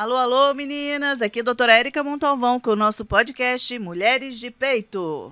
Alô, alô, meninas! Aqui é a doutora Érica Montalvão com o nosso podcast Mulheres de Peito.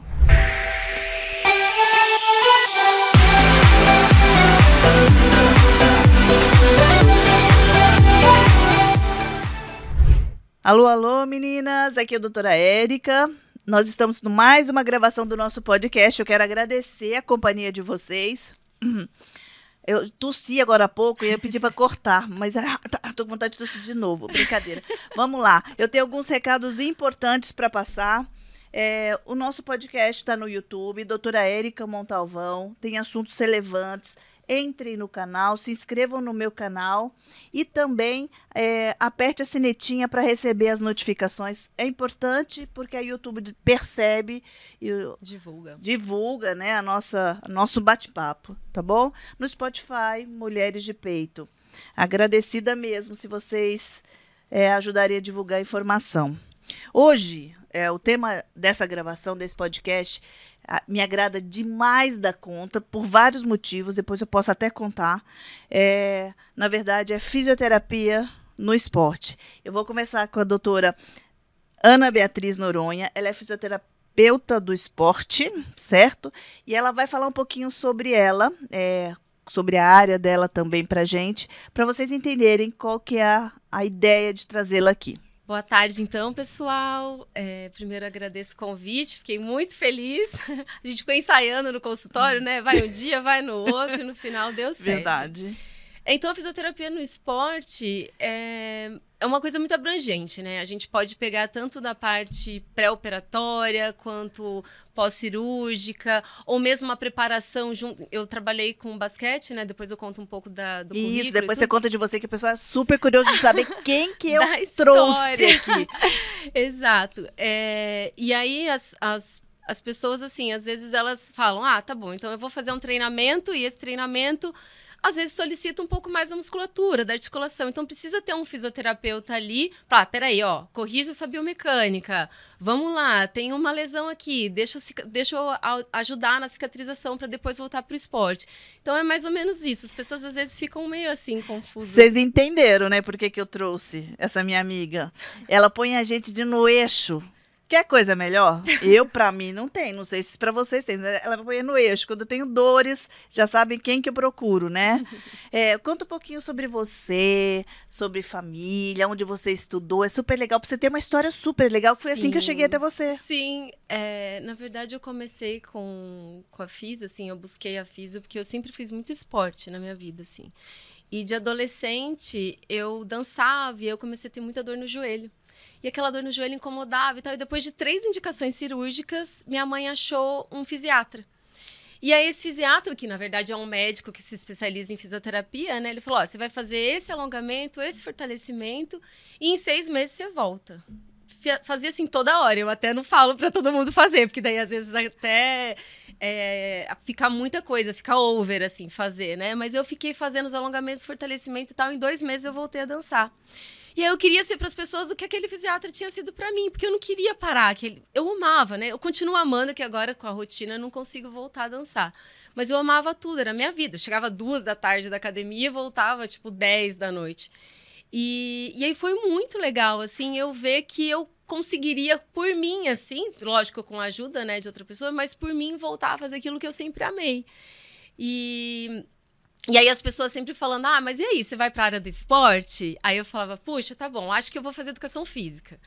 Alô, alô, meninas! Aqui é a doutora Érica. Nós estamos no mais uma gravação do nosso podcast. Eu quero agradecer a companhia de vocês. Eu tossi agora há pouco e eu pedi para cortar, mas ah, tá, com vontade de tossir de novo. Brincadeira. Vamos lá. Eu tenho alguns recados importantes para passar. É, o nosso podcast está no YouTube, doutora Érica Montalvão, tem assuntos relevantes entrem no canal, se inscrevam no meu canal e também é, aperte a sinetinha para receber as notificações. É importante porque a YouTube percebe e divulga, divulga né, a nossa nosso bate-papo, tá bom? No Spotify, Mulheres de Peito. Agradecida mesmo se vocês é, ajudarem a divulgar a informação. Hoje, é, o tema dessa gravação, desse podcast, me agrada demais da conta, por vários motivos, depois eu posso até contar. É, na verdade, é fisioterapia no esporte. Eu vou começar com a doutora Ana Beatriz Noronha, ela é fisioterapeuta do esporte, certo? E ela vai falar um pouquinho sobre ela, é, sobre a área dela também para gente, para vocês entenderem qual que é a, a ideia de trazê-la aqui. Boa tarde, então, pessoal. É, primeiro agradeço o convite, fiquei muito feliz. A gente ficou ensaiando no consultório, né? Vai um dia, vai no outro, e no final deu certo. Verdade. Então, a fisioterapia no esporte é, é uma coisa muito abrangente, né? A gente pode pegar tanto da parte pré-operatória quanto pós-cirúrgica, ou mesmo uma preparação junto. Eu trabalhei com basquete, né? Depois eu conto um pouco da, do Isso, depois você conta de você, que a pessoa é super curiosa de saber quem que eu trouxe aqui. Exato. É, e aí, as, as as pessoas, assim, às vezes elas falam: ah, tá bom, então eu vou fazer um treinamento e esse treinamento às vezes solicita um pouco mais da musculatura, da articulação. Então precisa ter um fisioterapeuta ali para, ah, peraí, ó, corrija essa biomecânica. Vamos lá, tem uma lesão aqui, deixa eu, deixa eu ajudar na cicatrização para depois voltar para o esporte. Então é mais ou menos isso. As pessoas às vezes ficam meio assim confusas. Vocês entenderam, né, por que, que eu trouxe essa minha amiga? Ela põe a gente de no eixo Quer coisa melhor? Eu, para mim, não tem. Não sei se para vocês tem. Ela põe no eixo. Quando eu tenho dores, já sabem quem que eu procuro, né? É, conta um pouquinho sobre você, sobre família, onde você estudou. É super legal. Pra você ter uma história super legal. Foi Sim. assim que eu cheguei até você. Sim. É, na verdade, eu comecei com, com a FIS, assim. Eu busquei a FIS porque eu sempre fiz muito esporte na minha vida, assim. E de adolescente, eu dançava e eu comecei a ter muita dor no joelho. E aquela dor no joelho incomodava e tal. E depois de três indicações cirúrgicas, minha mãe achou um fisiatra. E aí, esse fisiatra, que na verdade é um médico que se especializa em fisioterapia, né? Ele falou: ó, você vai fazer esse alongamento, esse fortalecimento, e em seis meses você volta. Fazia assim toda hora. Eu até não falo para todo mundo fazer, porque daí às vezes até é, fica muita coisa, fica over, assim, fazer, né? Mas eu fiquei fazendo os alongamentos, fortalecimento e tal. Em dois meses eu voltei a dançar. E aí eu queria ser para as pessoas o que aquele fisiatra tinha sido para mim, porque eu não queria parar. Aquele... Eu amava, né? Eu continuo amando, que agora com a rotina eu não consigo voltar a dançar. Mas eu amava tudo, era a minha vida. Eu chegava duas da tarde da academia e voltava, tipo, dez da noite. E, e aí foi muito legal, assim, eu ver que eu conseguiria, por mim, assim, lógico, com a ajuda, né, de outra pessoa, mas por mim voltar a fazer aquilo que eu sempre amei. E e aí as pessoas sempre falando, ah, mas e aí, você vai para a área do esporte? Aí eu falava, puxa, tá bom, acho que eu vou fazer educação física.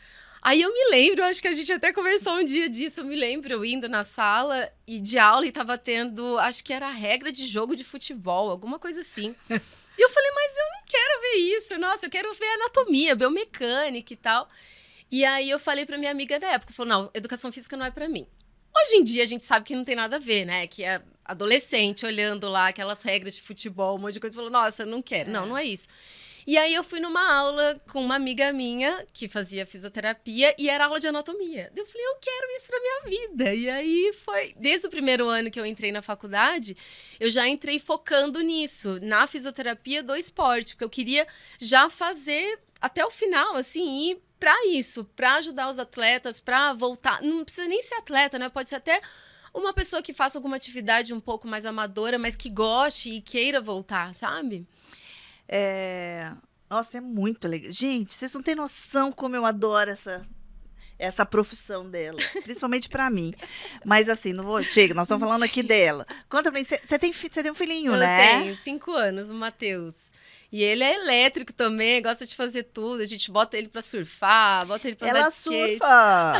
Aí eu me lembro, acho que a gente até conversou um dia disso, eu me lembro eu indo na sala e de aula e tava tendo, acho que era a regra de jogo de futebol, alguma coisa assim. E eu falei, mas eu não quero ver isso, nossa, eu quero ver anatomia, biomecânica e tal. E aí eu falei para minha amiga da época, falou, não, educação física não é para mim. Hoje em dia a gente sabe que não tem nada a ver, né? Que é adolescente olhando lá aquelas regras de futebol, um monte de coisa, falou: "Nossa, eu não quero". É. Não, não é isso. E aí eu fui numa aula com uma amiga minha que fazia fisioterapia e era aula de anatomia. Eu falei, eu quero isso pra minha vida. E aí foi, desde o primeiro ano que eu entrei na faculdade, eu já entrei focando nisso, na fisioterapia do esporte, porque eu queria já fazer até o final, assim, ir para isso, para ajudar os atletas, para voltar. Não precisa nem ser atleta, né? Pode ser até uma pessoa que faça alguma atividade um pouco mais amadora, mas que goste e queira voltar, sabe? É, Nossa, é muito legal. Gente, vocês não têm noção como eu adoro essa essa profissão dela, principalmente para mim. Mas assim, não vou. Chega, nós estamos falando aqui dela. Conta pra mim, você tem, tem um filhinho, eu né? Eu tenho, cinco anos, o Matheus. E ele é elétrico também, gosta de fazer tudo. A gente bota ele para surfar, bota ele pra Ela andar de skate. surfa!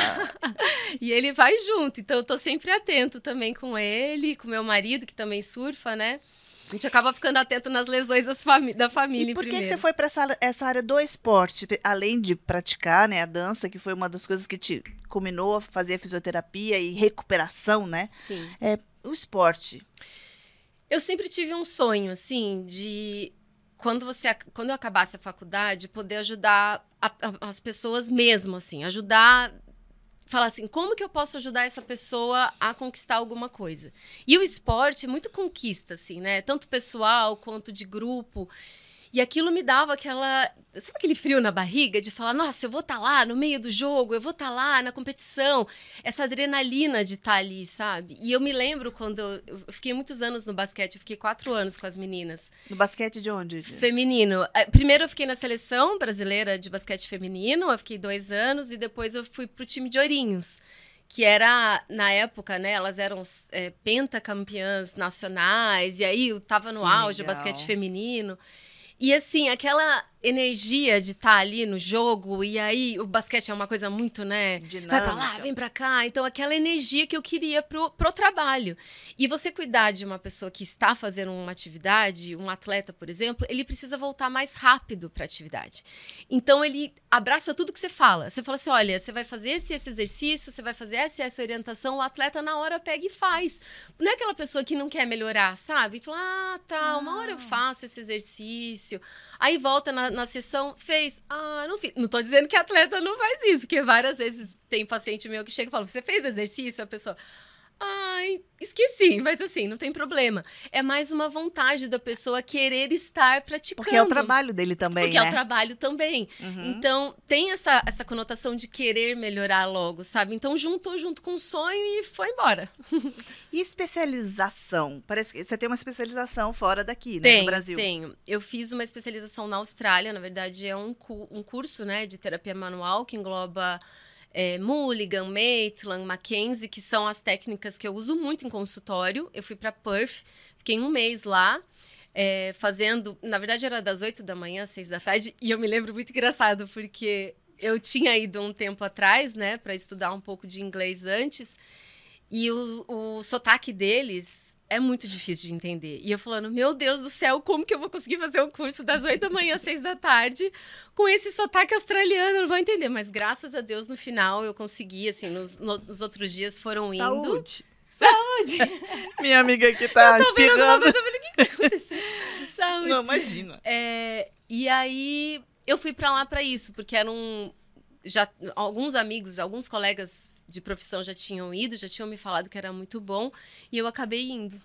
e ele vai junto. Então eu tô sempre atento também com ele, com meu marido, que também surfa, né? A gente acaba ficando atento nas lesões fami da família e por que, primeiro. você foi para essa, essa área do esporte? Além de praticar né, a dança, que foi uma das coisas que te culminou a fazer a fisioterapia e recuperação, né? Sim. É, o esporte. Eu sempre tive um sonho, assim, de quando você quando eu acabasse a faculdade, poder ajudar a, a, as pessoas mesmo, assim, ajudar falar assim, como que eu posso ajudar essa pessoa a conquistar alguma coisa? E o esporte é muito conquista, assim, né? Tanto pessoal quanto de grupo. E aquilo me dava aquela. Sabe aquele frio na barriga de falar, nossa, eu vou estar tá lá no meio do jogo, eu vou estar tá lá na competição. Essa adrenalina de estar tá ali, sabe? E eu me lembro quando. Eu, eu fiquei muitos anos no basquete, eu fiquei quatro anos com as meninas. No basquete de onde? Feminino. É, primeiro eu fiquei na seleção brasileira de basquete feminino, eu fiquei dois anos, e depois eu fui pro time de Ourinhos que era, na época, né, elas eram é, pentacampeãs nacionais, e aí eu tava no que auge legal. o basquete feminino. E assim, aquela energia de estar tá ali no jogo, e aí o basquete é uma coisa muito, né? Dinâmica. Vai pra lá, vem pra cá. Então, aquela energia que eu queria pro, pro trabalho. E você cuidar de uma pessoa que está fazendo uma atividade, um atleta, por exemplo, ele precisa voltar mais rápido pra atividade. Então, ele abraça tudo que você fala. Você fala assim: olha, você vai fazer esse, esse exercício, você vai fazer essa, essa orientação, o atleta na hora pega e faz. Não é aquela pessoa que não quer melhorar, sabe? E fala: ah, tá, uma hora eu faço esse exercício. Aí volta na, na sessão, fez. Ah, não fiz. Não tô dizendo que atleta não faz isso, porque várias vezes tem paciente meu que chega e fala: Você fez exercício? A pessoa. Ai, esqueci, mas assim, não tem problema. É mais uma vontade da pessoa querer estar praticando. Porque é o trabalho dele também, Porque né? é o trabalho também. Uhum. Então, tem essa, essa conotação de querer melhorar logo, sabe? Então, juntou junto com o sonho e foi embora. E especialização? Parece que você tem uma especialização fora daqui, né? Tenho, no Brasil. Tenho. Eu fiz uma especialização na Austrália, na verdade, é um, um curso né, de terapia manual que engloba é, Mulligan, Maitland, Mackenzie, que são as técnicas que eu uso muito em consultório. Eu fui para Perth, fiquei um mês lá. É, fazendo, na verdade era das 8 da manhã às 6 da tarde, e eu me lembro muito engraçado, porque eu tinha ido um tempo atrás, né, para estudar um pouco de inglês antes, e o, o sotaque deles é muito difícil de entender. E eu falando, meu Deus do céu, como que eu vou conseguir fazer o curso das 8 da manhã às 6 da tarde com esse sotaque australiano? Eu não vou entender. Mas graças a Deus, no final, eu consegui, assim, nos, nos outros dias foram indo. Saúde! Saúde! Minha amiga que tá eu tô vendo espirrando. Coisa, eu falei, o que, que tá acontecendo? Saúde! Não, imagina. É, e aí, eu fui para lá para isso, porque eram já alguns amigos, alguns colegas de profissão já tinham ido, já tinham me falado que era muito bom, e eu acabei indo.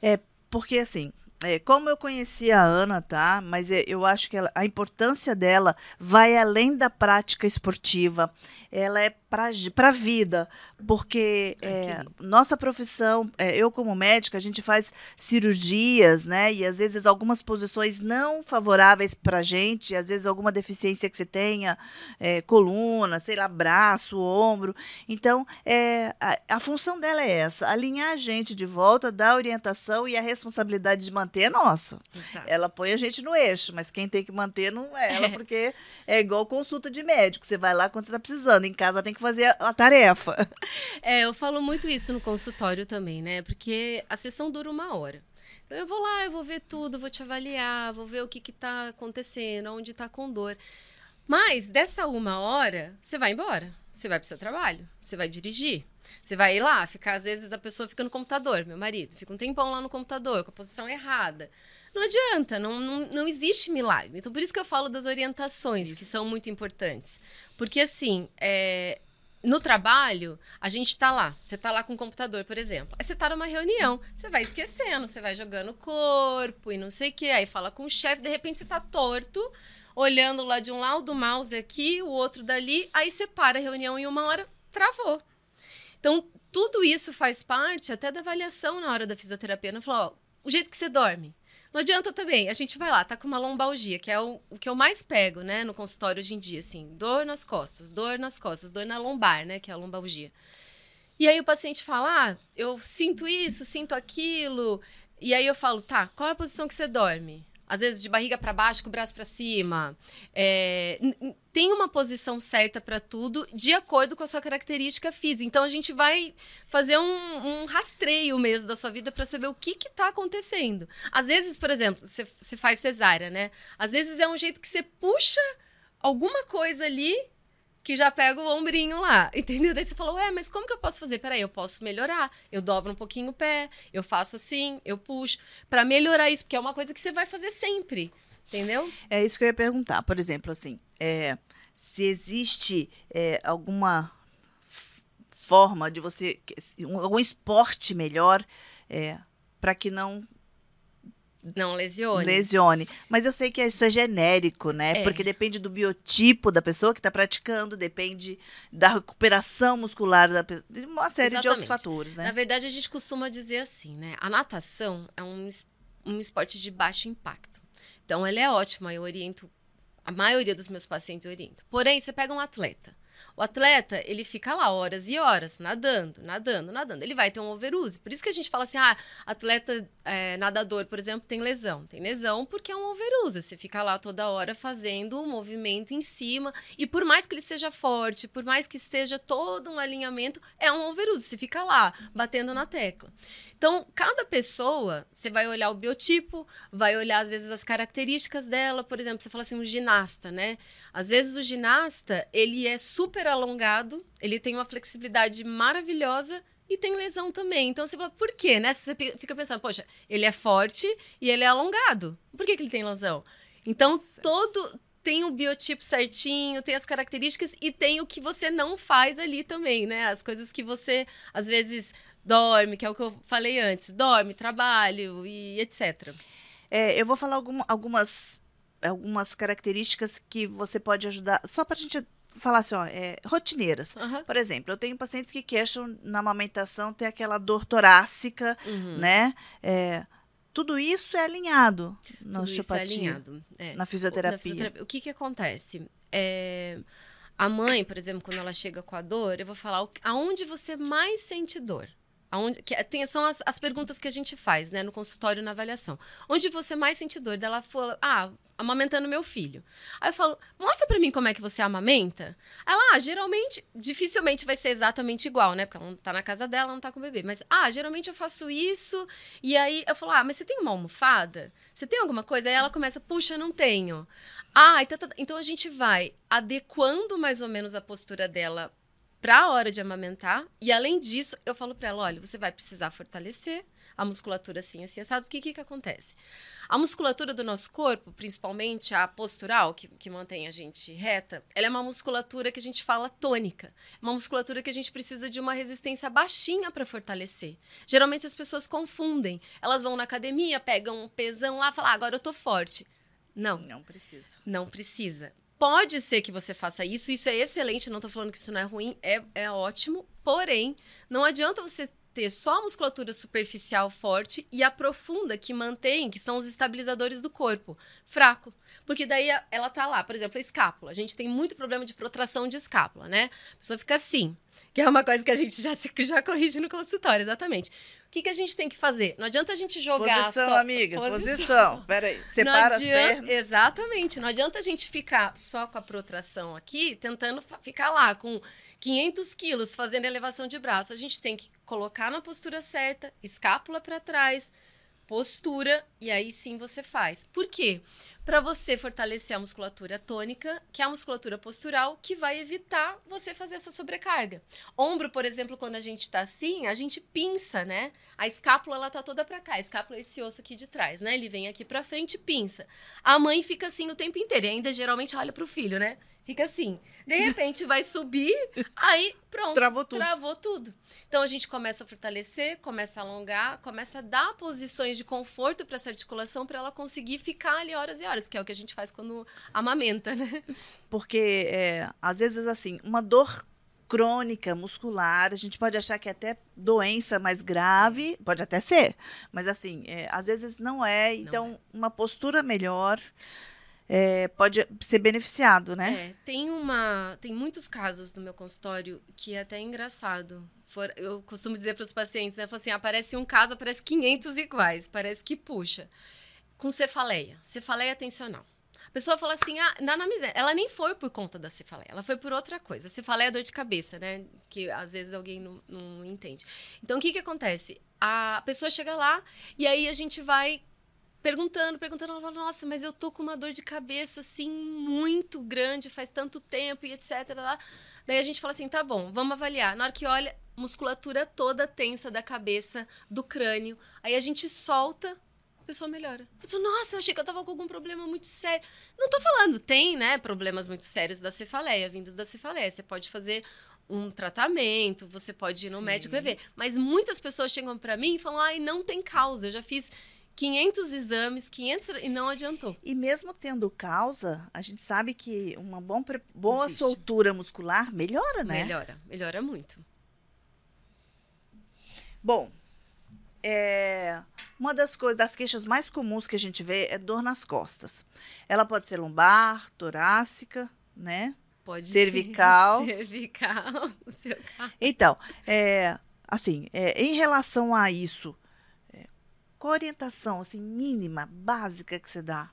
É, porque assim, é, como eu conheci a Ana, tá? Mas é, eu acho que ela, a importância dela vai além da prática esportiva. Ela é para a vida, porque é, nossa profissão, é, eu como médica, a gente faz cirurgias, né? E às vezes algumas posições não favoráveis para a gente, às vezes alguma deficiência que você tenha, é, coluna, sei lá, braço, ombro. Então, é, a, a função dela é essa: alinhar a gente de volta, dar orientação e a responsabilidade de manter é nossa. Exato. Ela põe a gente no eixo, mas quem tem que manter não é ela, porque é igual consulta de médico. Você vai lá quando você está precisando, em casa tem que fazer a tarefa. É, eu falo muito isso no consultório também, né? Porque a sessão dura uma hora. Então eu vou lá, eu vou ver tudo, vou te avaliar, vou ver o que está acontecendo, onde está com dor. Mas dessa uma hora, você vai embora. Você vai para o seu trabalho, você vai dirigir. Você vai ir lá, ficar, às vezes a pessoa fica no computador, meu marido, fica um tempão lá no computador, com a posição errada. Não adianta, não, não, não existe milagre. Então, por isso que eu falo das orientações, isso. que são muito importantes. Porque, assim, é, no trabalho, a gente está lá. Você está lá com o computador, por exemplo. Aí você está numa reunião, você vai esquecendo, você vai jogando o corpo e não sei o quê. Aí fala com o chefe, de repente você está torto, olhando lá de um lado, o mouse aqui, o outro dali. Aí você para a reunião em uma hora, travou. Então, tudo isso faz parte até da avaliação na hora da fisioterapia. Não falou, ó, o jeito que você dorme. Não adianta também. A gente vai lá, tá com uma lombalgia, que é o, o, que eu mais pego, né, no consultório hoje em dia, assim, dor nas costas, dor nas costas, dor na lombar, né, que é a lombalgia. E aí o paciente fala: "Ah, eu sinto isso, sinto aquilo". E aí eu falo: "Tá, qual é a posição que você dorme?" Às vezes de barriga para baixo, com o braço para cima. É, tem uma posição certa para tudo, de acordo com a sua característica física. Então a gente vai fazer um, um rastreio mesmo da sua vida para saber o que está acontecendo. Às vezes, por exemplo, você faz cesárea, né? Às vezes é um jeito que você puxa alguma coisa ali que já pega o ombrinho lá, entendeu? Daí você falou, ué, mas como que eu posso fazer? Peraí, eu posso melhorar. Eu dobro um pouquinho o pé, eu faço assim, eu puxo, para melhorar isso, porque é uma coisa que você vai fazer sempre, entendeu? É isso que eu ia perguntar. Por exemplo, assim, é, se existe é, alguma forma de você, algum esporte melhor é, para que não não lesione. Lesione. Mas eu sei que isso é genérico, né? É. Porque depende do biotipo da pessoa que está praticando, depende da recuperação muscular, da uma série Exatamente. de outros fatores, né? Na verdade, a gente costuma dizer assim, né? A natação é um, um esporte de baixo impacto. Então, ela é ótima, eu oriento, a maioria dos meus pacientes eu oriento. Porém, você pega um atleta o atleta, ele fica lá horas e horas, nadando, nadando, nadando. Ele vai ter um overuse. Por isso que a gente fala assim, ah, atleta é, nadador, por exemplo, tem lesão. Tem lesão porque é um overuse. Você fica lá toda hora fazendo um movimento em cima. E por mais que ele seja forte, por mais que esteja todo um alinhamento, é um overuse. Você fica lá, batendo na tecla. Então, cada pessoa, você vai olhar o biotipo, vai olhar, às vezes, as características dela. Por exemplo, você fala assim, um ginasta, né? Às vezes, o ginasta, ele é super alongado, ele tem uma flexibilidade maravilhosa e tem lesão também. Então, você fala, por quê, né? Você fica pensando, poxa, ele é forte e ele é alongado. Por que, que ele tem lesão? Então, Nossa. todo tem o biotipo certinho, tem as características e tem o que você não faz ali também, né? As coisas que você, às vezes, dorme, que é o que eu falei antes, dorme, trabalho e etc. É, eu vou falar algum, algumas, algumas características que você pode ajudar, só para a gente falar assim, ó, é, rotineiras. Uhum. Por exemplo, eu tenho pacientes que queixam na amamentação, tem aquela dor torácica, uhum. né? É, tudo isso é alinhado na tudo osteopatia, isso é alinhado. É. Na, fisioterapia. na fisioterapia. O que que acontece? É a mãe, por exemplo, quando ela chega com a dor, eu vou falar aonde você mais sente dor. Aonde, que, tem, são as, as perguntas que a gente faz, né, no consultório, na avaliação. Onde você mais sente dor? Dela falou, ah, amamentando meu filho. Aí eu falo, mostra pra mim como é que você amamenta. Ela, ah, geralmente, dificilmente vai ser exatamente igual, né, porque ela não tá na casa dela, não tá com o bebê. Mas, ah, geralmente eu faço isso, e aí eu falo, ah, mas você tem uma almofada? Você tem alguma coisa? Aí ela começa, puxa, não tenho. Ah, então, então a gente vai adequando mais ou menos a postura dela para a hora de amamentar. E além disso, eu falo para ela: olha, você vai precisar fortalecer a musculatura assim, assim, assado. O que, que, que acontece? A musculatura do nosso corpo, principalmente a postural, que, que mantém a gente reta, ela é uma musculatura que a gente fala tônica. É uma musculatura que a gente precisa de uma resistência baixinha para fortalecer. Geralmente as pessoas confundem. Elas vão na academia, pegam um pesão lá e falam: ah, agora eu tô forte. Não. Não precisa. Não precisa. Pode ser que você faça isso, isso é excelente, não estou falando que isso não é ruim, é, é ótimo. Porém, não adianta você ter só a musculatura superficial forte e a profunda que mantém, que são os estabilizadores do corpo, fraco. Porque daí ela tá lá, por exemplo, a escápula. A gente tem muito problema de protração de escápula, né? A pessoa fica assim. Que é uma coisa que a gente já, já corrige no consultório, exatamente. O que, que a gente tem que fazer? Não adianta a gente jogar posição, só... amiga, posição. posição. Peraí, separa adianta... as pernas. Exatamente. Não adianta a gente ficar só com a protração aqui, tentando ficar lá com 500 quilos fazendo elevação de braço. A gente tem que colocar na postura certa, escápula para trás, postura, e aí sim você faz. Por quê? Para você fortalecer a musculatura tônica, que é a musculatura postural, que vai evitar você fazer essa sobrecarga. Ombro, por exemplo, quando a gente está assim, a gente pinça, né? A escápula ela tá toda para cá, a escápula é esse osso aqui de trás, né? Ele vem aqui para frente e pinça. A mãe fica assim o tempo inteiro, e ainda geralmente olha para o filho, né? Fica assim. De repente vai subir, aí pronto. Travou tudo. Travou tudo. Então a gente começa a fortalecer, começa a alongar, começa a dar posições de conforto para essa articulação para ela conseguir ficar ali horas e horas, que é o que a gente faz quando amamenta, né? Porque é, às vezes assim, uma dor crônica muscular, a gente pode achar que é até doença mais grave, pode até ser, mas assim, é, às vezes não é, então não é. uma postura melhor é, pode ser beneficiado, né? É, tem uma, tem muitos casos no meu consultório que é até engraçado. For, eu costumo dizer para os pacientes, né, assim, aparece um caso, aparece 500 iguais, parece que puxa. Com cefaleia, cefaleia tensional. A pessoa fala assim, ah, na anamnese, ela nem foi por conta da cefaleia, ela foi por outra coisa. A cefaleia é dor de cabeça, né? Que às vezes alguém não, não entende. Então, o que que acontece? A pessoa chega lá e aí a gente vai perguntando, perguntando, ela fala, nossa, mas eu tô com uma dor de cabeça, assim, muito grande, faz tanto tempo e etc. Lá. Daí a gente fala assim, tá bom, vamos avaliar. Na hora que olha, musculatura toda tensa da cabeça, do crânio. Aí a gente solta, pessoa melhora. A pessoa, nossa, eu achei que eu tava com algum problema muito sério. Não tô falando, tem, né, problemas muito sérios da cefaleia, vindos da cefaleia. Você pode fazer um tratamento, você pode ir no Sim. médico e ver. Mas muitas pessoas chegam para mim e falam, ai, não tem causa, eu já fiz 500 exames, 500 e não adiantou. E mesmo tendo causa, a gente sabe que uma bom, boa Existe. soltura muscular melhora, né? Melhora, melhora muito. Bom, é, uma das coisas, das queixas mais comuns que a gente vê é dor nas costas. Ela pode ser lombar, torácica, né? Pode cervical. Ser cervical. Então, é, assim, é, em relação a isso, qual a orientação, assim, mínima, básica que você dá?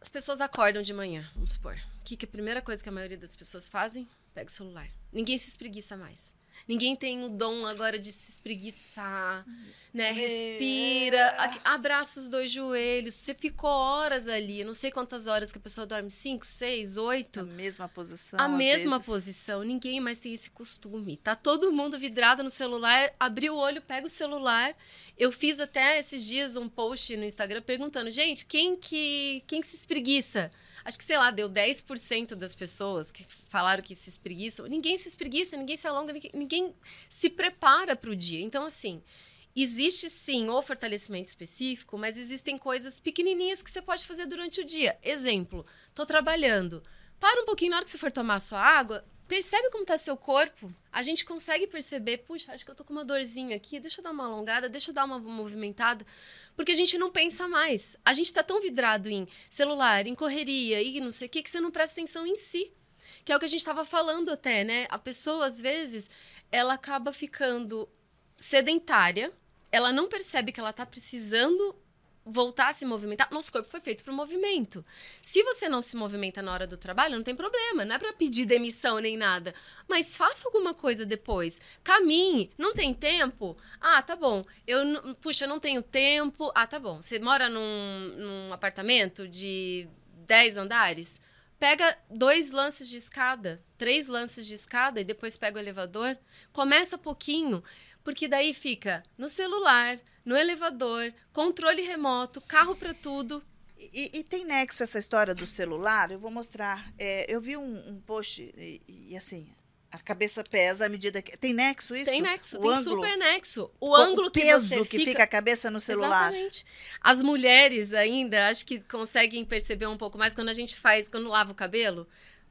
As pessoas acordam de manhã, vamos supor. O que, que a primeira coisa que a maioria das pessoas fazem? Pega o celular. Ninguém se espreguiça mais. Ninguém tem o dom agora de se espreguiçar, né? Respira, é. abraça os dois joelhos. Você ficou horas ali, não sei quantas horas que a pessoa dorme, cinco, seis, oito. A mesma posição. A mesma vezes. posição. Ninguém mais tem esse costume. Tá todo mundo vidrado no celular, abriu o olho, pega o celular. Eu fiz até esses dias um post no Instagram perguntando, gente, quem que, quem que se espreguiça? Acho que, sei lá, deu 10% das pessoas que falaram que se espreguiçam. Ninguém se espreguiça, ninguém se alonga, ninguém, ninguém se prepara para o dia. Então, assim, existe sim o fortalecimento específico, mas existem coisas pequenininhas que você pode fazer durante o dia. Exemplo, estou trabalhando. Para um pouquinho na hora que você for tomar a sua água, percebe como está seu corpo. A gente consegue perceber, puxa, acho que eu tô com uma dorzinha aqui, deixa eu dar uma alongada, deixa eu dar uma movimentada, porque a gente não pensa mais. A gente está tão vidrado em celular, em correria e não sei o que, que você não presta atenção em si. Que é o que a gente estava falando até, né? A pessoa, às vezes, ela acaba ficando sedentária, ela não percebe que ela está precisando voltar a se movimentar, nosso corpo foi feito para o movimento. Se você não se movimenta na hora do trabalho, não tem problema, não é para pedir demissão nem nada, mas faça alguma coisa depois. Caminhe, não tem tempo? Ah, tá bom. Eu puxa, não tenho tempo. Ah, tá bom. Você mora num, num apartamento de 10 andares? Pega dois lances de escada, três lances de escada e depois pega o elevador. Começa pouquinho, porque daí fica no celular, no elevador, controle remoto, carro para tudo. E, e, tem nexo essa história do celular? Eu vou mostrar. É, eu vi um, um post e, e, assim, a cabeça pesa à medida que. Tem nexo isso? Tem nexo, o tem ângulo, super nexo. O, o ângulo o peso que, que fica... fica... a cabeça no celular. Exatamente. As mulheres ainda, acho que conseguem perceber um pouco mais quando a gente faz, quando lava o cabelo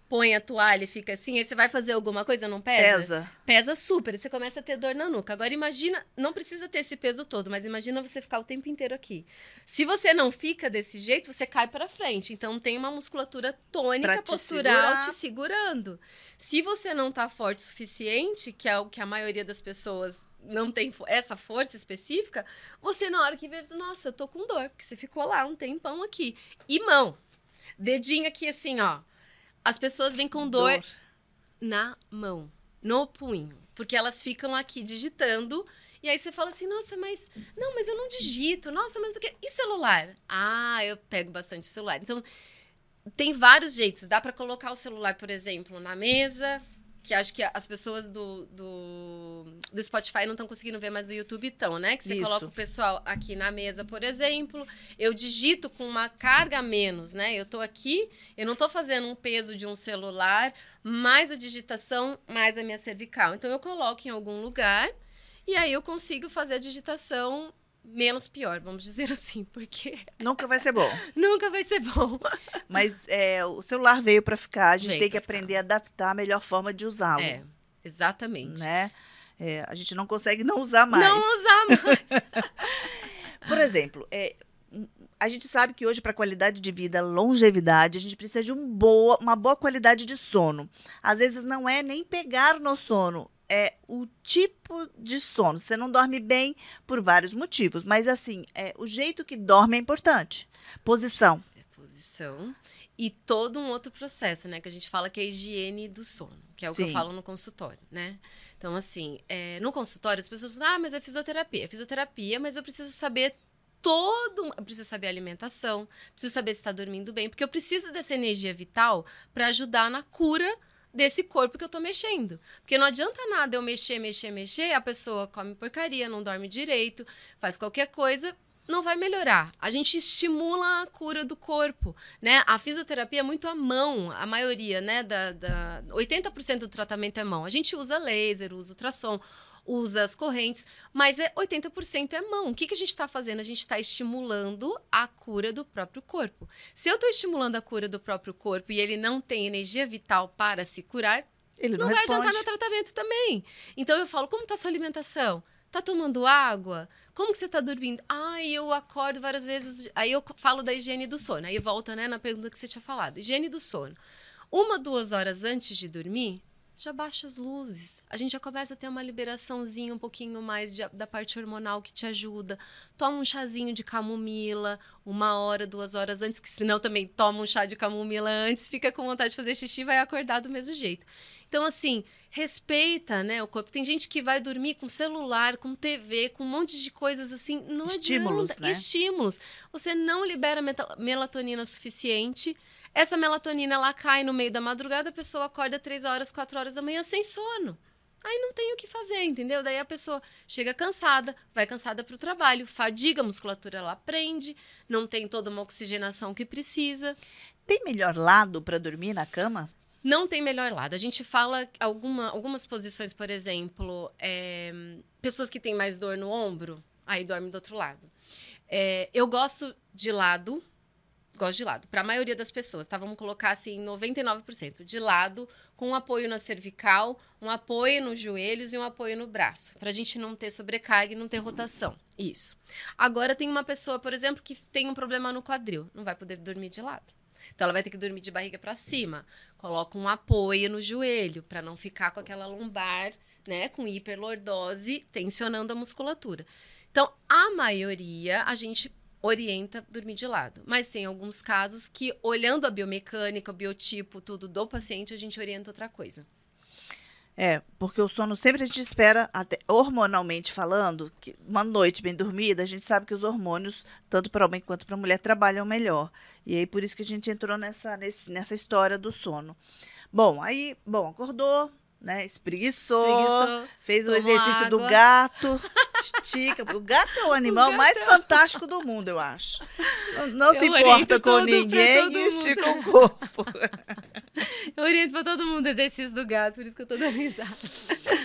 põe a toalha e fica assim, aí você vai fazer alguma coisa, não pesa? Pesa. Pesa super, você começa a ter dor na nuca. Agora imagina, não precisa ter esse peso todo, mas imagina você ficar o tempo inteiro aqui. Se você não fica desse jeito, você cai para frente. Então tem uma musculatura tônica te postural segurar. te segurando. Se você não tá forte o suficiente, que é o que a maioria das pessoas não tem essa força específica, você na hora que vê, nossa, eu tô com dor, porque você ficou lá um tempão aqui. E mão. Dedinho aqui assim, ó as pessoas vêm com dor, dor, na mão, no punho, porque elas ficam aqui digitando e aí você fala assim: "Nossa, mas não, mas eu não digito. Nossa, mas o que? E celular? Ah, eu pego bastante celular". Então, tem vários jeitos. Dá para colocar o celular, por exemplo, na mesa, que acho que as pessoas do, do, do Spotify não estão conseguindo ver, mas do YouTube estão, né? Que você Isso. coloca o pessoal aqui na mesa, por exemplo. Eu digito com uma carga a menos, né? Eu estou aqui, eu não estou fazendo um peso de um celular, mais a digitação, mais a minha cervical. Então, eu coloco em algum lugar e aí eu consigo fazer a digitação menos pior, vamos dizer assim, porque nunca vai ser bom. nunca vai ser bom. Mas é, o celular veio para ficar, a gente veio tem que aprender ficar. a adaptar a melhor forma de usá-lo. É. Exatamente. Né? É, a gente não consegue não usar mais. Não usar mais. Por exemplo, é, a gente sabe que hoje, para qualidade de vida, longevidade, a gente precisa de um boa, uma boa qualidade de sono. Às vezes não é nem pegar no sono, é o tipo de sono. Você não dorme bem por vários motivos, mas assim, é, o jeito que dorme é importante. Posição. É posição. E todo um outro processo, né? Que a gente fala que é a higiene do sono, que é o Sim. que eu falo no consultório, né? Então, assim, é, no consultório as pessoas falam, ah, mas é fisioterapia. É fisioterapia, mas eu preciso saber todo. Eu preciso saber a alimentação, preciso saber se está dormindo bem, porque eu preciso dessa energia vital para ajudar na cura desse corpo que eu tô mexendo. Porque não adianta nada eu mexer, mexer, mexer, a pessoa come porcaria, não dorme direito, faz qualquer coisa, não vai melhorar. A gente estimula a cura do corpo, né? A fisioterapia é muito à mão, a maioria, né? Da, da 80% do tratamento é mão. A gente usa laser, usa ultrassom usa as correntes, mas é 80% é mão. O que, que a gente está fazendo? A gente está estimulando a cura do próprio corpo. Se eu estou estimulando a cura do próprio corpo e ele não tem energia vital para se curar, ele não, não vai adiantar meu tratamento também. Então eu falo, como está sua alimentação? Tá tomando água? Como que você tá dormindo? Ah, eu acordo várias vezes. Aí eu falo da higiene do sono. Aí volta, né, na pergunta que você tinha falado. Higiene do sono. Uma, duas horas antes de dormir, já baixa as luzes. A gente já começa a ter uma liberaçãozinha um pouquinho mais de, da parte hormonal que te ajuda. Toma um chazinho de camomila, uma hora, duas horas antes, que senão também toma um chá de camomila antes, fica com vontade de fazer xixi, vai acordar do mesmo jeito. Então, assim, respeita, né, o corpo. Tem gente que vai dormir com celular, com TV, com um monte de coisas assim, não Estímulos, adianta. Né? Estímulos. Você não libera melatonina suficiente essa melatonina ela cai no meio da madrugada, a pessoa acorda 3 horas, 4 horas da manhã sem sono. Aí não tem o que fazer, entendeu? Daí a pessoa chega cansada, vai cansada para o trabalho, fadiga, a musculatura ela prende, não tem toda uma oxigenação que precisa. Tem melhor lado para dormir na cama? Não tem melhor lado. A gente fala alguma, algumas posições, por exemplo, é, pessoas que têm mais dor no ombro, aí dorme do outro lado. É, eu gosto de lado, gosto de lado. Para a maioria das pessoas, tá? Vamos colocar assim, 99% de lado, com um apoio na cervical, um apoio nos joelhos e um apoio no braço, para a gente não ter sobrecarga e não ter rotação. Isso. Agora tem uma pessoa, por exemplo, que tem um problema no quadril, não vai poder dormir de lado. Então ela vai ter que dormir de barriga para cima. Coloca um apoio no joelho para não ficar com aquela lombar, né, com hiperlordose, tensionando a musculatura. Então, a maioria a gente orienta dormir de lado. Mas tem alguns casos que, olhando a biomecânica, o biotipo, tudo do paciente, a gente orienta outra coisa. É, porque o sono sempre a gente espera, até hormonalmente falando, que uma noite bem dormida, a gente sabe que os hormônios, tanto para homem quanto para mulher, trabalham melhor. E aí por isso que a gente entrou nessa, nesse, nessa história do sono. Bom, aí, bom, acordou, né? Espreguiçou, Espreguiçou fez o exercício água. do gato, estica. O gato é o animal o mais é... fantástico do mundo, eu acho. Não, não se importa com ninguém e estica o corpo. Eu oriento para todo mundo o exercício do gato, por isso que eu tô dando risada.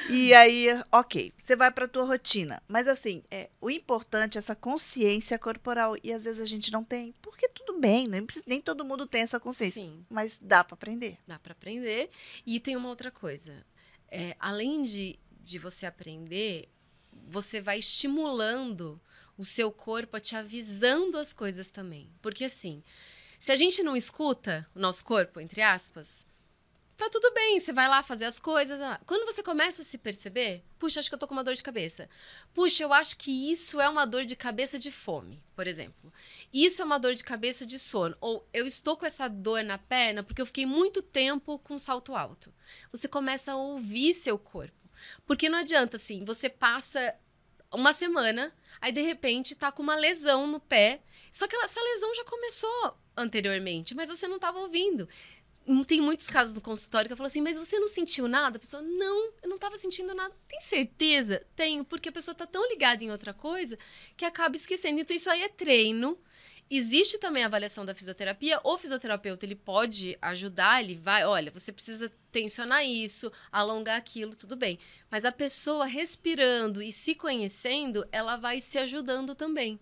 E aí, ok, você vai para tua rotina. Mas assim, é, o importante é essa consciência corporal. E às vezes a gente não tem, porque tudo bem, nem, nem todo mundo tem essa consciência. Sim. Mas dá para aprender. Dá para aprender. E tem uma outra coisa é, além de, de você aprender, você vai estimulando o seu corpo a te avisando as coisas também. Porque assim, se a gente não escuta o nosso corpo, entre aspas, tá tudo bem, você vai lá fazer as coisas. Tá? Quando você começa a se perceber, puxa, acho que eu tô com uma dor de cabeça. Puxa, eu acho que isso é uma dor de cabeça de fome, por exemplo. Isso é uma dor de cabeça de sono. Ou eu estou com essa dor na perna porque eu fiquei muito tempo com salto alto. Você começa a ouvir seu corpo. Porque não adianta assim, você passa uma semana, aí de repente tá com uma lesão no pé. Só que essa lesão já começou anteriormente, mas você não estava ouvindo tem muitos casos no consultório que eu falo assim, mas você não sentiu nada? A pessoa, não, eu não estava sentindo nada. Tem certeza? Tenho, porque a pessoa está tão ligada em outra coisa que acaba esquecendo. Então, isso aí é treino. Existe também a avaliação da fisioterapia. O fisioterapeuta, ele pode ajudar, ele vai, olha, você precisa tensionar isso, alongar aquilo, tudo bem. Mas a pessoa respirando e se conhecendo, ela vai se ajudando também.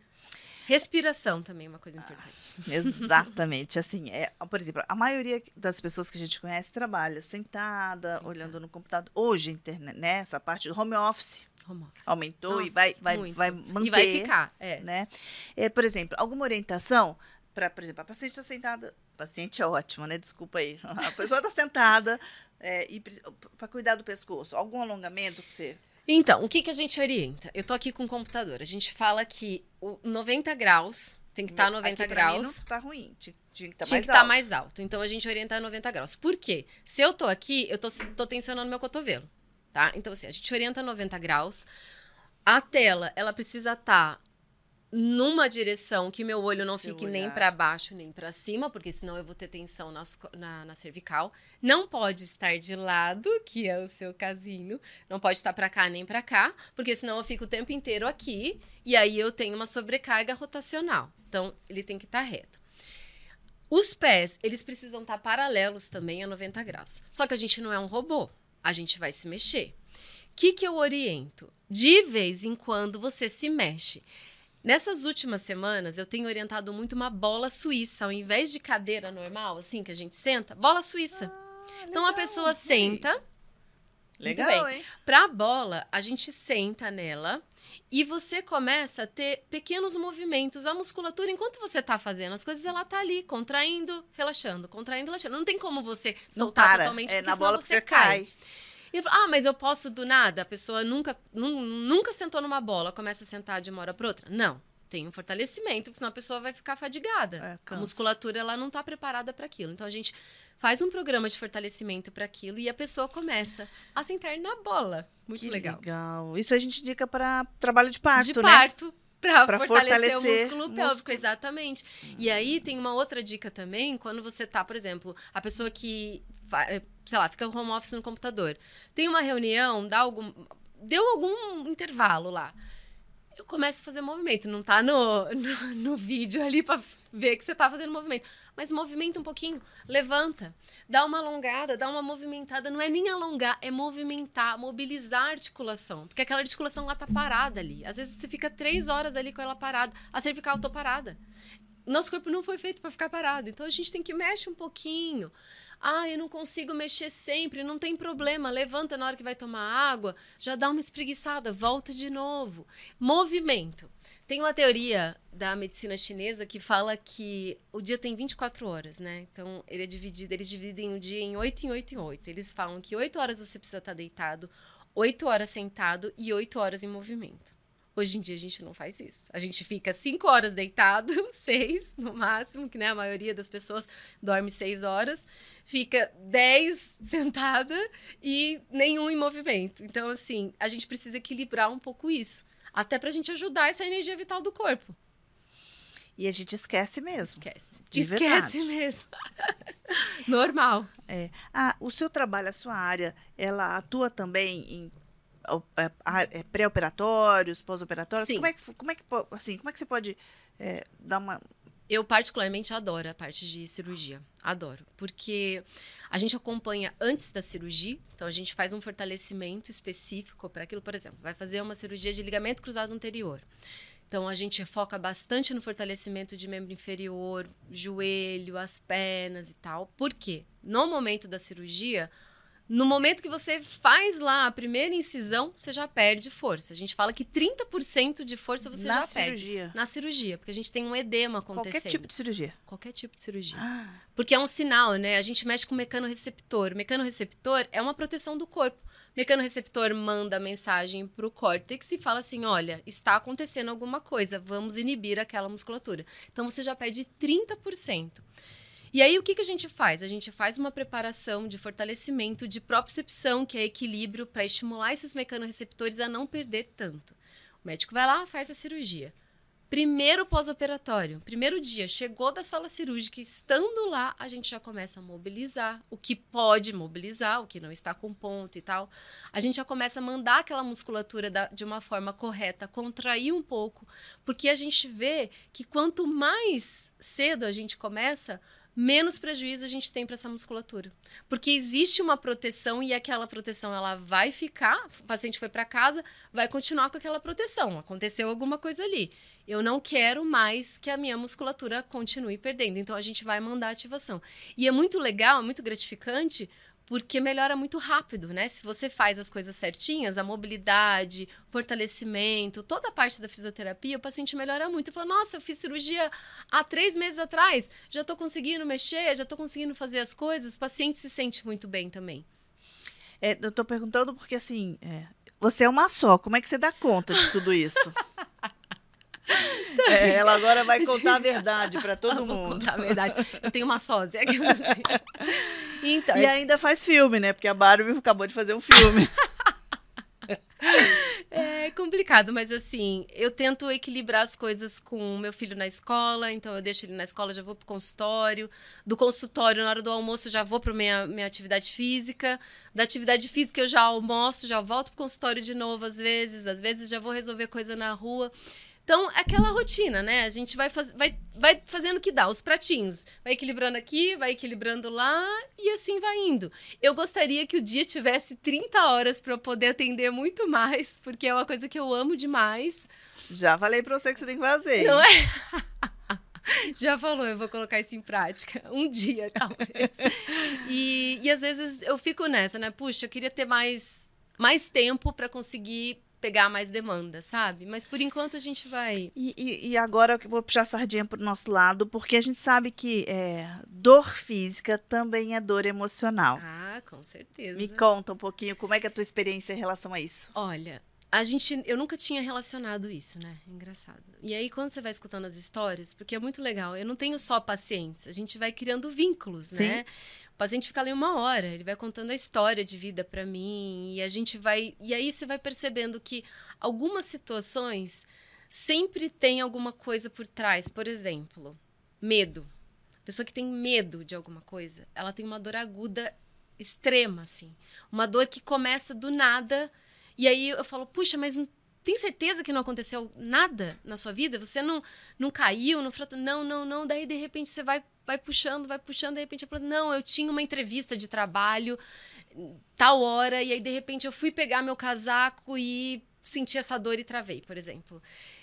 Respiração também é uma coisa importante. Ah, exatamente. Assim, é, por exemplo, a maioria das pessoas que a gente conhece trabalha sentada, olhando no computador. Hoje, internet, né, essa parte do home office. Home office. Aumentou Nossa, e vai, vai, muito. vai manter. E vai ficar, é. Né? É, por exemplo, alguma orientação para, por exemplo, a paciente está sentada. Paciente é ótimo, né? Desculpa aí. A pessoa está sentada é, e para cuidar do pescoço. Algum alongamento que você então, o que, que a gente orienta? Eu tô aqui com o computador. A gente fala que o 90 graus tem que estar tá 90 aqui graus. Mim não tá ruim. Tinha, que estar tá mais tá alto. mais alto. Então a gente orienta a 90 graus. Por quê? Se eu tô aqui, eu tô, tô tensionando meu cotovelo. Tá? Então, assim, a gente orienta a 90 graus. A tela, ela precisa estar tá numa direção que meu olho não Seu fique olhar. nem para baixo nem para cima, porque senão eu vou ter tensão na, na, na, cervical. Não pode estar de lado, que é o seu casinho. Não pode estar para cá nem para cá, porque senão eu fico o tempo inteiro aqui e aí eu tenho uma sobrecarga rotacional. Então, ele tem que estar reto. Os pés, eles precisam estar paralelos também a 90 graus. Só que a gente não é um robô. A gente vai se mexer. O que, que eu oriento? De vez em quando você se mexe. Nessas últimas semanas, eu tenho orientado muito uma bola suíça, ao invés de cadeira normal, assim, que a gente senta, bola suíça. Ah, então a pessoa senta. Legal, hein? Pra bola, a gente senta nela e você começa a ter pequenos movimentos. A musculatura, enquanto você está fazendo as coisas, ela tá ali, contraindo, relaxando, contraindo, relaxando. Não tem como você soltar totalmente, é, porque na bola você cai. cai. E falo, ah, mas eu posso do nada? A pessoa nunca, nunca sentou numa bola, começa a sentar de uma hora para outra? Não. Tem um fortalecimento, porque senão a pessoa vai ficar fadigada. É, a musculatura ela não está preparada para aquilo. Então a gente faz um programa de fortalecimento para aquilo e a pessoa começa a sentar na bola. Muito que legal. legal. Isso a gente indica para trabalho de parto, de né? parto. Para fortalecer, fortalecer, o músculo pélvico, músculo. exatamente. Hum. E aí tem uma outra dica também, quando você tá, por exemplo, a pessoa que eh, sei lá, fica home office no computador. Tem uma reunião, dá algum. Deu algum intervalo lá. Eu começo a fazer movimento. Não tá no, no, no vídeo ali para ver que você tá fazendo movimento. Mas movimenta um pouquinho. Levanta. Dá uma alongada, dá uma movimentada. Não é nem alongar, é movimentar, mobilizar a articulação. Porque aquela articulação lá tá parada ali. Às vezes você fica três horas ali com ela parada. A cervical tô parada. Nosso corpo não foi feito para ficar parado. Então a gente tem que mexer um pouquinho. Ah, eu não consigo mexer sempre, não tem problema. Levanta na hora que vai tomar água, já dá uma espreguiçada, volta de novo. Movimento. Tem uma teoria da medicina chinesa que fala que o dia tem 24 horas, né? Então, ele é dividido, eles dividem o dia em 8 em 8 em 8. Eles falam que 8 horas você precisa estar deitado, 8 horas sentado e 8 horas em movimento. Hoje em dia a gente não faz isso. A gente fica cinco horas deitado, seis no máximo, que né, a maioria das pessoas dorme seis horas, fica dez sentada e nenhum em movimento. Então, assim, a gente precisa equilibrar um pouco isso, até para a gente ajudar essa energia vital do corpo. E a gente esquece mesmo. Esquece. esquece verdade. mesmo. Normal. É. Ah, o seu trabalho, a sua área, ela atua também em pré-operatórios, pós-operatórios? Como é que, como é que, assim, como é que você pode é, dar uma... Eu particularmente adoro a parte de cirurgia, adoro, porque a gente acompanha antes da cirurgia, então a gente faz um fortalecimento específico para aquilo, por exemplo, vai fazer uma cirurgia de ligamento cruzado anterior. Então a gente foca bastante no fortalecimento de membro inferior, joelho, as pernas e tal. Por quê? No momento da cirurgia, no momento que você faz lá a primeira incisão, você já perde força. A gente fala que 30% de força você Na já cirurgia. perde. Na cirurgia. Porque a gente tem um edema acontecendo. Qualquer tipo de cirurgia. Qualquer tipo de cirurgia. Ah. Porque é um sinal, né? A gente mexe com o mecanorreceptor. O mecanorreceptor é uma proteção do corpo. O mecanorreceptor manda mensagem para o córtex e fala assim: olha, está acontecendo alguma coisa, vamos inibir aquela musculatura. Então você já perde 30%. E aí, o que, que a gente faz? A gente faz uma preparação de fortalecimento de propriocepção, que é equilíbrio, para estimular esses mecanorreceptores a não perder tanto. O médico vai lá, faz a cirurgia. Primeiro pós-operatório, primeiro dia, chegou da sala cirúrgica, estando lá, a gente já começa a mobilizar o que pode mobilizar, o que não está com ponto e tal. A gente já começa a mandar aquela musculatura da, de uma forma correta, contrair um pouco, porque a gente vê que quanto mais cedo a gente começa, menos prejuízo a gente tem para essa musculatura. Porque existe uma proteção e aquela proteção ela vai ficar, o paciente foi para casa, vai continuar com aquela proteção. Aconteceu alguma coisa ali. Eu não quero mais que a minha musculatura continue perdendo. Então a gente vai mandar ativação. E é muito legal, é muito gratificante, porque melhora muito rápido, né? Se você faz as coisas certinhas, a mobilidade, fortalecimento, toda a parte da fisioterapia, o paciente melhora muito. Fala, nossa, eu fiz cirurgia há três meses atrás, já estou conseguindo mexer, já estou conseguindo fazer as coisas. O paciente se sente muito bem também. É, eu estou perguntando porque, assim, é, você é uma só, como é que você dá conta de tudo isso? É, ela agora vai contar a verdade para todo mundo. Contar a verdade. Eu tenho uma sósia. Assim. Então, e ainda faz filme, né? Porque a Barbie acabou de fazer um filme. É complicado, mas assim, eu tento equilibrar as coisas com o meu filho na escola, então eu deixo ele na escola, já vou pro consultório. Do consultório, na hora do almoço, já vou para minha, minha atividade física. Da atividade física, eu já almoço, já volto pro consultório de novo, às vezes. Às vezes já vou resolver coisa na rua. Então, é aquela rotina, né? A gente vai, faz, vai, vai fazendo o que dá, os pratinhos. Vai equilibrando aqui, vai equilibrando lá e assim vai indo. Eu gostaria que o dia tivesse 30 horas para eu poder atender muito mais, porque é uma coisa que eu amo demais. Já falei para você que você tem que fazer. Não é? Já falou, eu vou colocar isso em prática. Um dia, talvez. e, e às vezes eu fico nessa, né? Puxa, eu queria ter mais, mais tempo para conseguir pegar mais demanda, sabe? Mas por enquanto a gente vai. E, e, e agora eu vou puxar a sardinha para o nosso lado, porque a gente sabe que é, dor física também é dor emocional. Ah, com certeza. Me conta um pouquinho como é que é a tua experiência em relação a isso. Olha, a gente, eu nunca tinha relacionado isso, né? Engraçado. E aí, quando você vai escutando as histórias, porque é muito legal, eu não tenho só pacientes, a gente vai criando vínculos, Sim. né? O paciente fica ali uma hora, ele vai contando a história de vida para mim, e a gente vai. E aí você vai percebendo que algumas situações sempre tem alguma coisa por trás. Por exemplo, medo. A pessoa que tem medo de alguma coisa, ela tem uma dor aguda extrema, assim. Uma dor que começa do nada. E aí eu falo, puxa, mas tem certeza que não aconteceu nada na sua vida? Você não, não caiu, não fraturou? Não, não, não. Daí, de repente, você vai vai puxando, vai puxando, de repente eu falo, não, eu tinha uma entrevista de trabalho tal hora, e aí de repente eu fui pegar meu casaco e senti essa dor e travei, por exemplo.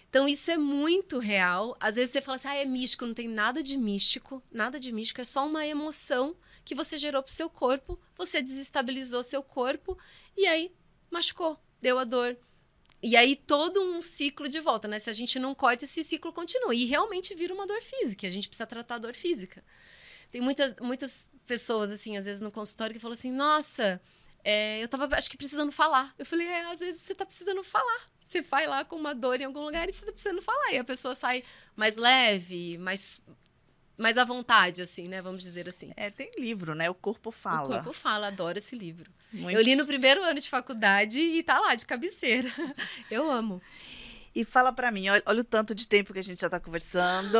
Então isso é muito real. Às vezes você fala assim, ah, é místico, não tem nada de místico, nada de místico, é só uma emoção que você gerou pro seu corpo, você desestabilizou seu corpo e aí machucou, deu a dor, e aí todo um ciclo de volta, né? Se a gente não corta, esse ciclo continua. E realmente vira uma dor física. A gente precisa tratar a dor física. Tem muitas, muitas pessoas, assim, às vezes no consultório, que falam assim: nossa, é, eu tava, acho que precisando falar. Eu falei: é, às vezes você tá precisando falar. Você vai lá com uma dor em algum lugar e você tá precisando falar. E a pessoa sai mais leve, mais mais à vontade, assim, né? Vamos dizer assim. É, tem livro, né? O Corpo Fala. O Corpo Fala, adoro esse livro. Muito. Eu li no primeiro ano de faculdade e tá lá, de cabeceira. Eu amo. E fala para mim, olha, olha, o tanto de tempo que a gente já tá conversando.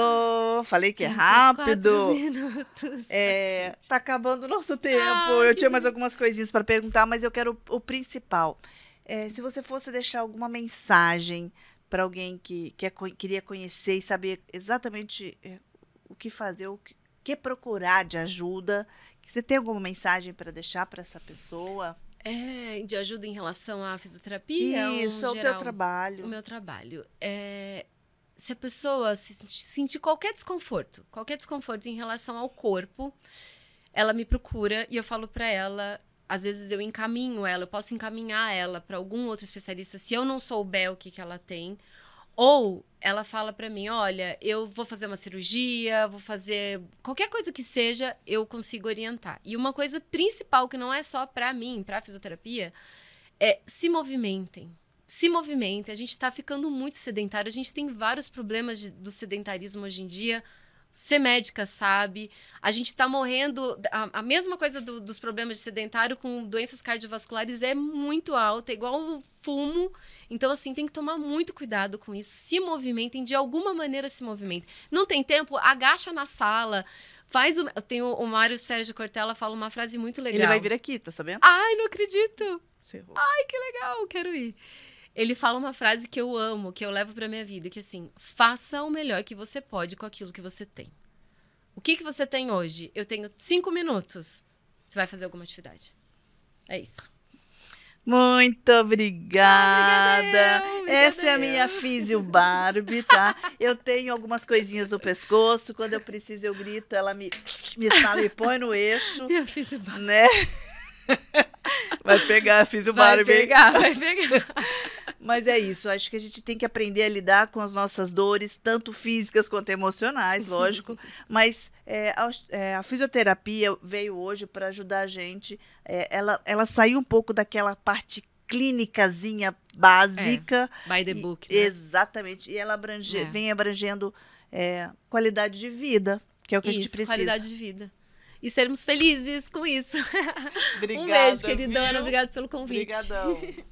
Falei que é rápido. minutos. É, tá acabando o nosso tempo. Ai, eu tinha mais algumas coisinhas para perguntar, mas eu quero o, o principal. É, se você fosse deixar alguma mensagem para alguém que, que é, queria conhecer e saber exatamente é, o que fazer, o que, que procurar de ajuda. Você tem alguma mensagem para deixar para essa pessoa? É, de ajuda em relação à fisioterapia? Isso, é o teu trabalho. O meu trabalho. É, se a pessoa se sentir qualquer desconforto, qualquer desconforto em relação ao corpo, ela me procura e eu falo para ela. Às vezes eu encaminho ela, eu posso encaminhar ela para algum outro especialista se eu não souber o que, que ela tem. Ou ela fala para mim: olha, eu vou fazer uma cirurgia, vou fazer qualquer coisa que seja, eu consigo orientar. E uma coisa principal que não é só para mim, para fisioterapia, é se movimentem. Se movimentem. A gente está ficando muito sedentário, a gente tem vários problemas de, do sedentarismo hoje em dia ser médica sabe. A gente está morrendo. A, a, mesma coisa do, dos problemas de sedentário com doenças cardiovasculares é muito alta, é igual o fumo. Então, assim, tem que tomar muito cuidado com isso. Se movimentem, de alguma maneira se movimentem. Não tem tempo? Agacha na sala. Faz o. Tem o, o Mário Sérgio Cortella fala uma frase muito legal. Ele vai vir aqui, tá sabendo? Ai, não acredito! Ai, que legal, quero ir ele fala uma frase que eu amo, que eu levo para minha vida, que assim, faça o melhor que você pode com aquilo que você tem. O que, que você tem hoje? Eu tenho cinco minutos. Você vai fazer alguma atividade. É isso. Muito obrigada. Ah, obrigada eu, Essa é a minha. Físio Barbie, tá? Eu tenho algumas coisinhas no pescoço. Quando eu preciso, eu grito, ela me, me sala e põe no eixo, Eu fiz o bar- né? Vai pegar Físio Vai Barbie. pegar, vai pegar. Mas é isso, acho que a gente tem que aprender a lidar com as nossas dores, tanto físicas quanto emocionais, lógico. Mas é, a, é, a fisioterapia veio hoje para ajudar a gente. é, ela, ela saiu um pouco daquela parte clínicazinha básica. By the e- book, né? Exatamente. E ela abrange, É. vem abrangendo é, qualidade de vida, que é o que a gente Isso, precisa. qualidade de vida. E sermos felizes com isso. Obrigada, um beijo, queridona. viu? Obrigado pelo convite. Obrigadão.